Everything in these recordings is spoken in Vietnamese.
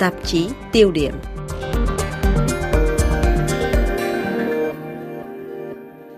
tạp chí tiêu điểm.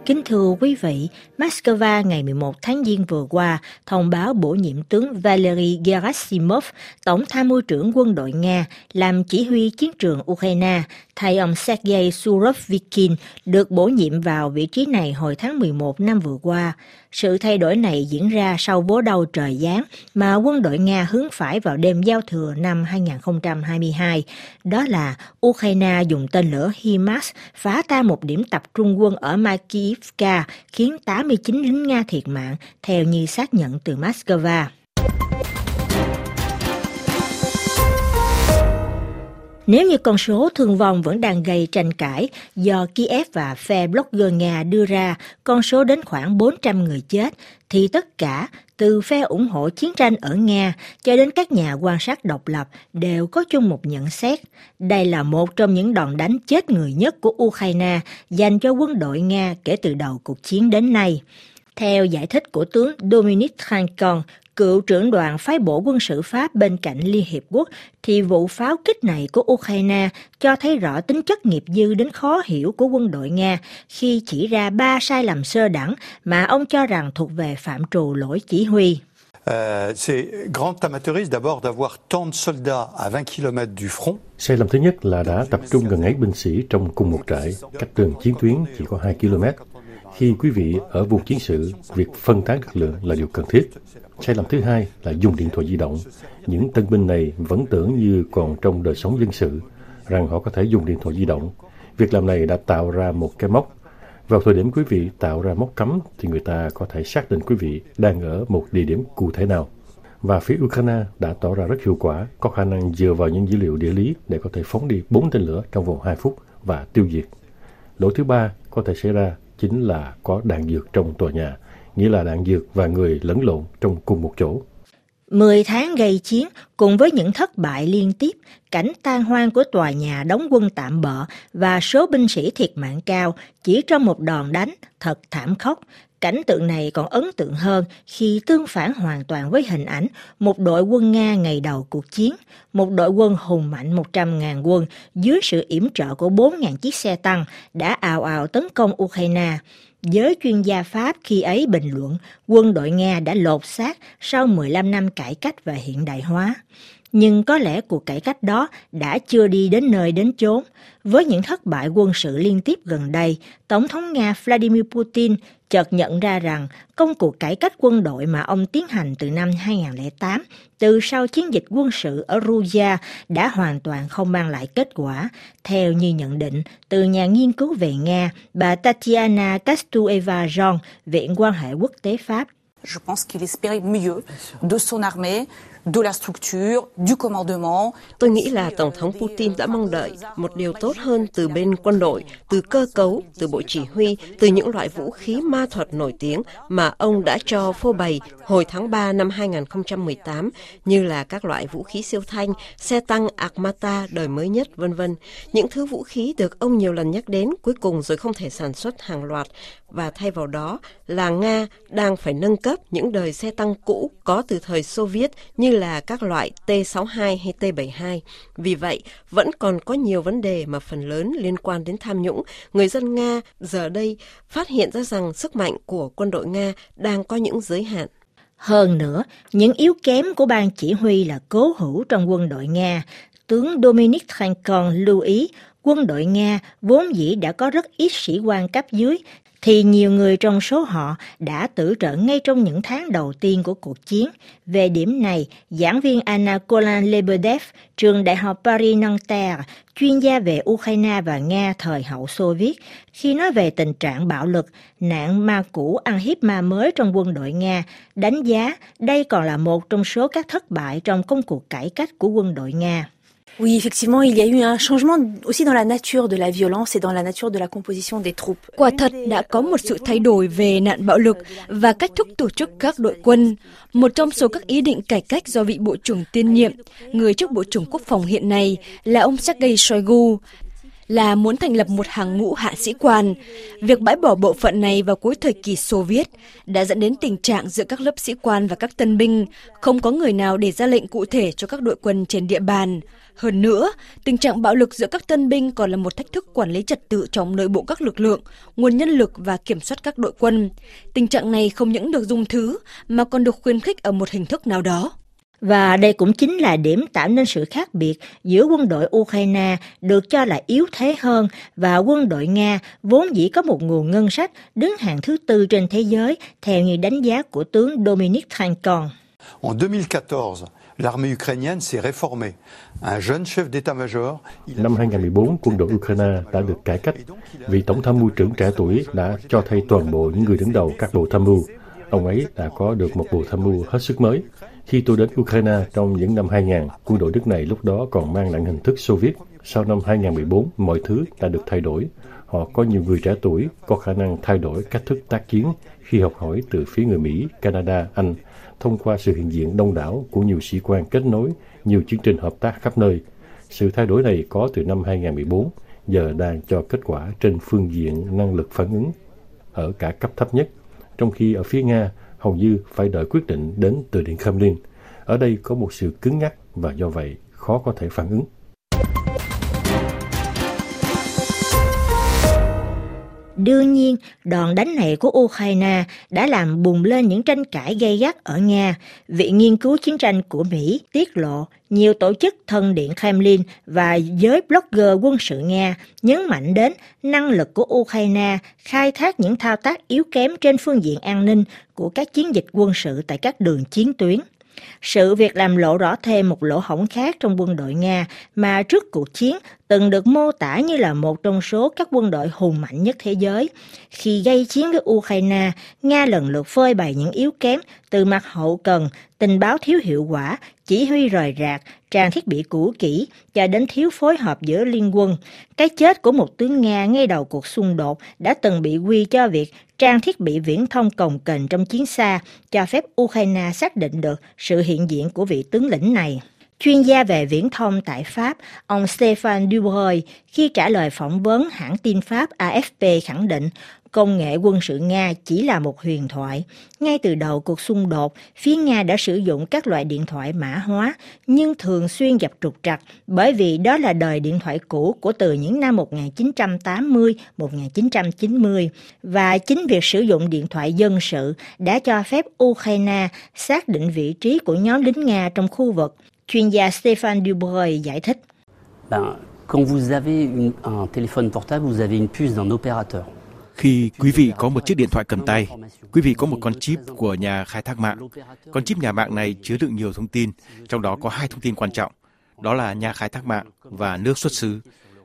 Kính thưa quý vị, Moscow ngày 11 tháng Giêng vừa qua thông báo bổ nhiệm tướng Valery Gerasimov, tổng tham mưu trưởng quân đội Nga, làm chỉ huy chiến trường Ukraine, thay ông Sergei Surovikin được bổ nhiệm vào vị trí này hồi tháng 11 năm vừa qua. Sự thay đổi này diễn ra sau vố đầu trời giáng mà quân đội Nga hướng phải vào đêm giao thừa năm 2022. Đó là Ukraine dùng tên lửa HIMARS phá tan một điểm tập trung quân ở Makivka, khiến 89 lính Nga thiệt mạng, theo như xác nhận từ Moscow. Nếu như con số thương vong vẫn đang gây tranh cãi do Kiev và phe blogger Nga đưa ra con số đến khoảng 400 người chết, thì tất cả từ phe ủng hộ chiến tranh ở Nga cho đến các nhà quan sát độc lập đều có chung một nhận xét. Đây là một trong những đòn đánh chết người nhất của Ukraine dành cho quân đội Nga kể từ đầu cuộc chiến đến nay. Theo giải thích của tướng Dominic Trancon, cựu trưởng đoàn phái bộ quân sự Pháp bên cạnh Liên Hiệp Quốc, thì vụ pháo kích này của Ukraine cho thấy rõ tính chất nghiệp dư đến khó hiểu của quân đội Nga khi chỉ ra ba sai lầm sơ đẳng mà ông cho rằng thuộc về phạm trù lỗi chỉ huy. Euh, c'est grand amateuriste d'abord d'avoir tant de soldats à 20 km du front. Sai lầm thứ nhất là đã tập trung gần ấy binh sĩ trong cùng một trại, cách đường chiến tuyến chỉ có 2 km. Khi quý vị ở vùng chiến sự, việc phân tán lực lượng là điều cần thiết. Sai lầm thứ hai là dùng điện thoại di động. Những tân binh này vẫn tưởng như còn trong đời sống dân sự, rằng họ có thể dùng điện thoại di động. Việc làm này đã tạo ra một cái mốc. Vào thời điểm quý vị tạo ra mốc cấm thì người ta có thể xác định quý vị đang ở một địa điểm cụ thể nào. Và phía Ukraine đã tỏ ra rất hiệu quả, có khả năng dựa vào những dữ liệu địa lý để có thể phóng đi 4 tên lửa trong vòng 2 phút và tiêu diệt. Lỗi thứ ba có thể xảy ra chính là có đạn dược trong tòa nhà, nghĩa là đạn dược và người lẫn lộn trong cùng một chỗ. Mười tháng gây chiến cùng với những thất bại liên tiếp, cảnh tan hoang của tòa nhà đóng quân tạm bợ và số binh sĩ thiệt mạng cao chỉ trong một đòn đánh thật thảm khốc. Cảnh tượng này còn ấn tượng hơn khi tương phản hoàn toàn với hình ảnh một đội quân Nga ngày đầu cuộc chiến, một đội quân hùng mạnh 100.000 quân dưới sự yểm trợ của 4.000 chiếc xe tăng đã ào ào tấn công Ukraine. Giới chuyên gia Pháp khi ấy bình luận quân đội Nga đã lột xác sau 15 năm cải cách và hiện đại hóa. Nhưng có lẽ cuộc cải cách đó đã chưa đi đến nơi đến chốn. Với những thất bại quân sự liên tiếp gần đây, Tổng thống Nga Vladimir Putin chợt nhận ra rằng công cuộc cải cách quân đội mà ông tiến hành từ năm 2008, từ sau chiến dịch quân sự ở Georgia đã hoàn toàn không mang lại kết quả, theo như nhận định từ nhà nghiên cứu về Nga, bà Tatiana Kastueva John, Viện quan hệ quốc tế Pháp. Je pense qu'il espérait mieux de son armée, de la structure, du commandement. Tôi nghĩ là Tổng thống Putin đã mong đợi một điều tốt hơn từ bên quân đội, từ cơ cấu, từ bộ chỉ huy, từ những loại vũ khí ma thuật nổi tiếng mà ông đã cho phô bày hồi tháng 3 năm 2018 như là các loại vũ khí siêu thanh, xe tăng Armata đời mới nhất, vân vân. Những thứ vũ khí được ông nhiều lần nhắc đến cuối cùng rồi không thể sản xuất hàng loạt và thay vào đó là Nga đang phải nâng cấp những đời xe tăng cũ có từ thời Xô Viết như là các loại T-62 hay T-72. Vì vậy, vẫn còn có nhiều vấn đề mà phần lớn liên quan đến tham nhũng. Người dân Nga giờ đây phát hiện ra rằng sức mạnh của quân đội Nga đang có những giới hạn. Hơn nữa, những yếu kém của ban chỉ huy là cố hữu trong quân đội Nga. Tướng Dominic Trancon lưu ý quân đội Nga vốn dĩ đã có rất ít sĩ quan cấp dưới thì nhiều người trong số họ đã tử trận ngay trong những tháng đầu tiên của cuộc chiến. Về điểm này, giảng viên Anna Kolan Lebedev, trường Đại học Paris Nanterre, chuyên gia về Ukraine và Nga thời hậu Xô Viết, khi nói về tình trạng bạo lực, nạn ma cũ ăn hiếp ma mới trong quân đội Nga, đánh giá đây còn là một trong số các thất bại trong công cuộc cải cách của quân đội Nga. Oui, effectivement, il y a eu un changement aussi dans la nature de la violence et dans la nature de la composition des troupes. Quả thật đã có một sự thay đổi về nạn bạo lực và cách thức tổ chức các đội quân. Một trong số các ý định cải cách do vị Bộ trưởng tiên nhiệm, người trước Bộ trưởng Quốc phòng hiện nay là ông Sergei Shoigu là muốn thành lập một hàng ngũ hạ sĩ quan. Việc bãi bỏ bộ phận này vào cuối thời kỳ Xô Viết đã dẫn đến tình trạng giữa các lớp sĩ quan và các tân binh, không có người nào để ra lệnh cụ thể cho các đội quân trên địa bàn. Hơn nữa, tình trạng bạo lực giữa các tân binh còn là một thách thức quản lý trật tự trong nội bộ các lực lượng, nguồn nhân lực và kiểm soát các đội quân. Tình trạng này không những được dung thứ mà còn được khuyến khích ở một hình thức nào đó. Và đây cũng chính là điểm tạo nên sự khác biệt giữa quân đội Ukraine được cho là yếu thế hơn và quân đội Nga vốn dĩ có một nguồn ngân sách đứng hàng thứ tư trên thế giới theo như đánh giá của tướng Dominic Trancon. En 2014, l'armée ukrainienne s'est réformée. Un jeune chef d'état-major. Năm 2014, quân đội Ukraine đã được cải cách. Vị tổng tham mưu trưởng trẻ tuổi đã cho thay toàn bộ những người đứng đầu các bộ tham mưu. Ông ấy đã có được một bộ tham mưu hết sức mới. Khi tôi đến Ukraine trong những năm 2000, quân đội nước này lúc đó còn mang nặng hình thức Xô Viết. Sau năm 2014, mọi thứ đã được thay đổi. Họ có nhiều người trẻ tuổi có khả năng thay đổi cách thức tác chiến khi học hỏi từ phía người Mỹ, Canada, Anh thông qua sự hiện diện đông đảo của nhiều sĩ quan kết nối nhiều chương trình hợp tác khắp nơi. Sự thay đổi này có từ năm 2014, giờ đang cho kết quả trên phương diện năng lực phản ứng ở cả cấp thấp nhất, trong khi ở phía Nga hầu như phải đợi quyết định đến từ Điện Kremlin. Ở đây có một sự cứng nhắc và do vậy khó có thể phản ứng. Đương nhiên, đòn đánh này của Ukraine đã làm bùng lên những tranh cãi gay gắt ở Nga. Viện nghiên cứu chiến tranh của Mỹ tiết lộ nhiều tổ chức thân điện Kremlin và giới blogger quân sự Nga nhấn mạnh đến năng lực của Ukraine khai thác những thao tác yếu kém trên phương diện an ninh của các chiến dịch quân sự tại các đường chiến tuyến. Sự việc làm lộ rõ thêm một lỗ hổng khác trong quân đội Nga mà trước cuộc chiến từng được mô tả như là một trong số các quân đội hùng mạnh nhất thế giới. Khi gây chiến với Ukraine, Nga lần lượt phơi bày những yếu kém từ mặt hậu cần, tình báo thiếu hiệu quả, chỉ huy rời rạc, trang thiết bị cũ kỹ cho đến thiếu phối hợp giữa liên quân. Cái chết của một tướng Nga ngay đầu cuộc xung đột đã từng bị quy cho việc trang thiết bị viễn thông cồng kềnh trong chiến xa cho phép Ukraine xác định được sự hiện diện của vị tướng lĩnh này. Chuyên gia về viễn thông tại Pháp, ông Stéphane Dubreuil, khi trả lời phỏng vấn hãng tin Pháp AFP khẳng định công nghệ quân sự Nga chỉ là một huyền thoại. Ngay từ đầu cuộc xung đột, phía Nga đã sử dụng các loại điện thoại mã hóa, nhưng thường xuyên gặp trục trặc bởi vì đó là đời điện thoại cũ của từ những năm 1980-1990 và chính việc sử dụng điện thoại dân sự đã cho phép Ukraine xác định vị trí của nhóm lính Nga trong khu vực. Chuyên gia Stéphane Dubreuil giải thích. Ben, quand vous avez une, un téléphone portable, vous avez une puce d'un opérateur. Khi quý vị có một chiếc điện thoại cầm tay, quý vị có một con chip của nhà khai thác mạng. Con chip nhà mạng này chứa đựng nhiều thông tin, trong đó có hai thông tin quan trọng, đó là nhà khai thác mạng và nước xuất xứ.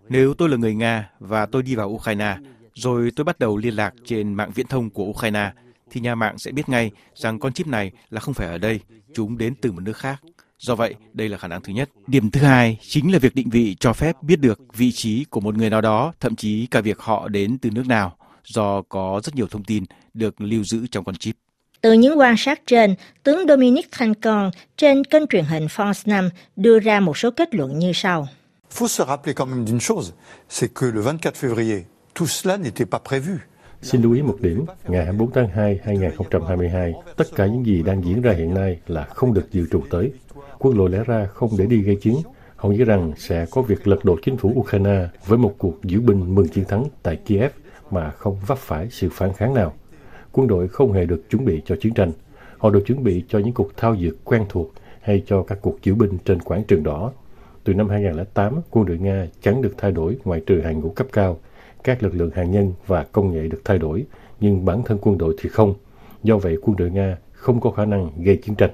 Nếu tôi là người Nga và tôi đi vào Ukraine, rồi tôi bắt đầu liên lạc trên mạng viễn thông của Ukraine, thì nhà mạng sẽ biết ngay rằng con chip này là không phải ở đây, chúng đến từ một nước khác. Do vậy, đây là khả năng thứ nhất. Điểm thứ hai chính là việc định vị cho phép biết được vị trí của một người nào đó, thậm chí cả việc họ đến từ nước nào do có rất nhiều thông tin được lưu giữ trong con chip. Từ những quan sát trên, tướng Dominic Trancon trên kênh truyền hình France 5 đưa ra một số kết luận như sau. faut se rappeler quand même d'une chose, c'est que le 24 février, tout cela n'était pas prévu. Xin lưu ý một điểm, ngày 24 tháng 2, 2022, tất cả những gì đang diễn ra hiện nay là không được dự trù tới. Quân đội lẽ ra không để đi gây chiến. Họ nghĩ rằng sẽ có việc lật đổ chính phủ Ukraine với một cuộc diễu binh mừng chiến thắng tại Kiev mà không vấp phải sự phản kháng nào. Quân đội không hề được chuẩn bị cho chiến tranh. Họ được chuẩn bị cho những cuộc thao dược quen thuộc hay cho các cuộc diễu binh trên quảng trường đỏ. Từ năm 2008, quân đội Nga chẳng được thay đổi ngoại trừ hàng ngũ cấp cao. Các lực lượng hạt nhân và công nghệ được thay đổi, nhưng bản thân quân đội thì không. Do vậy, quân đội Nga không có khả năng gây chiến tranh.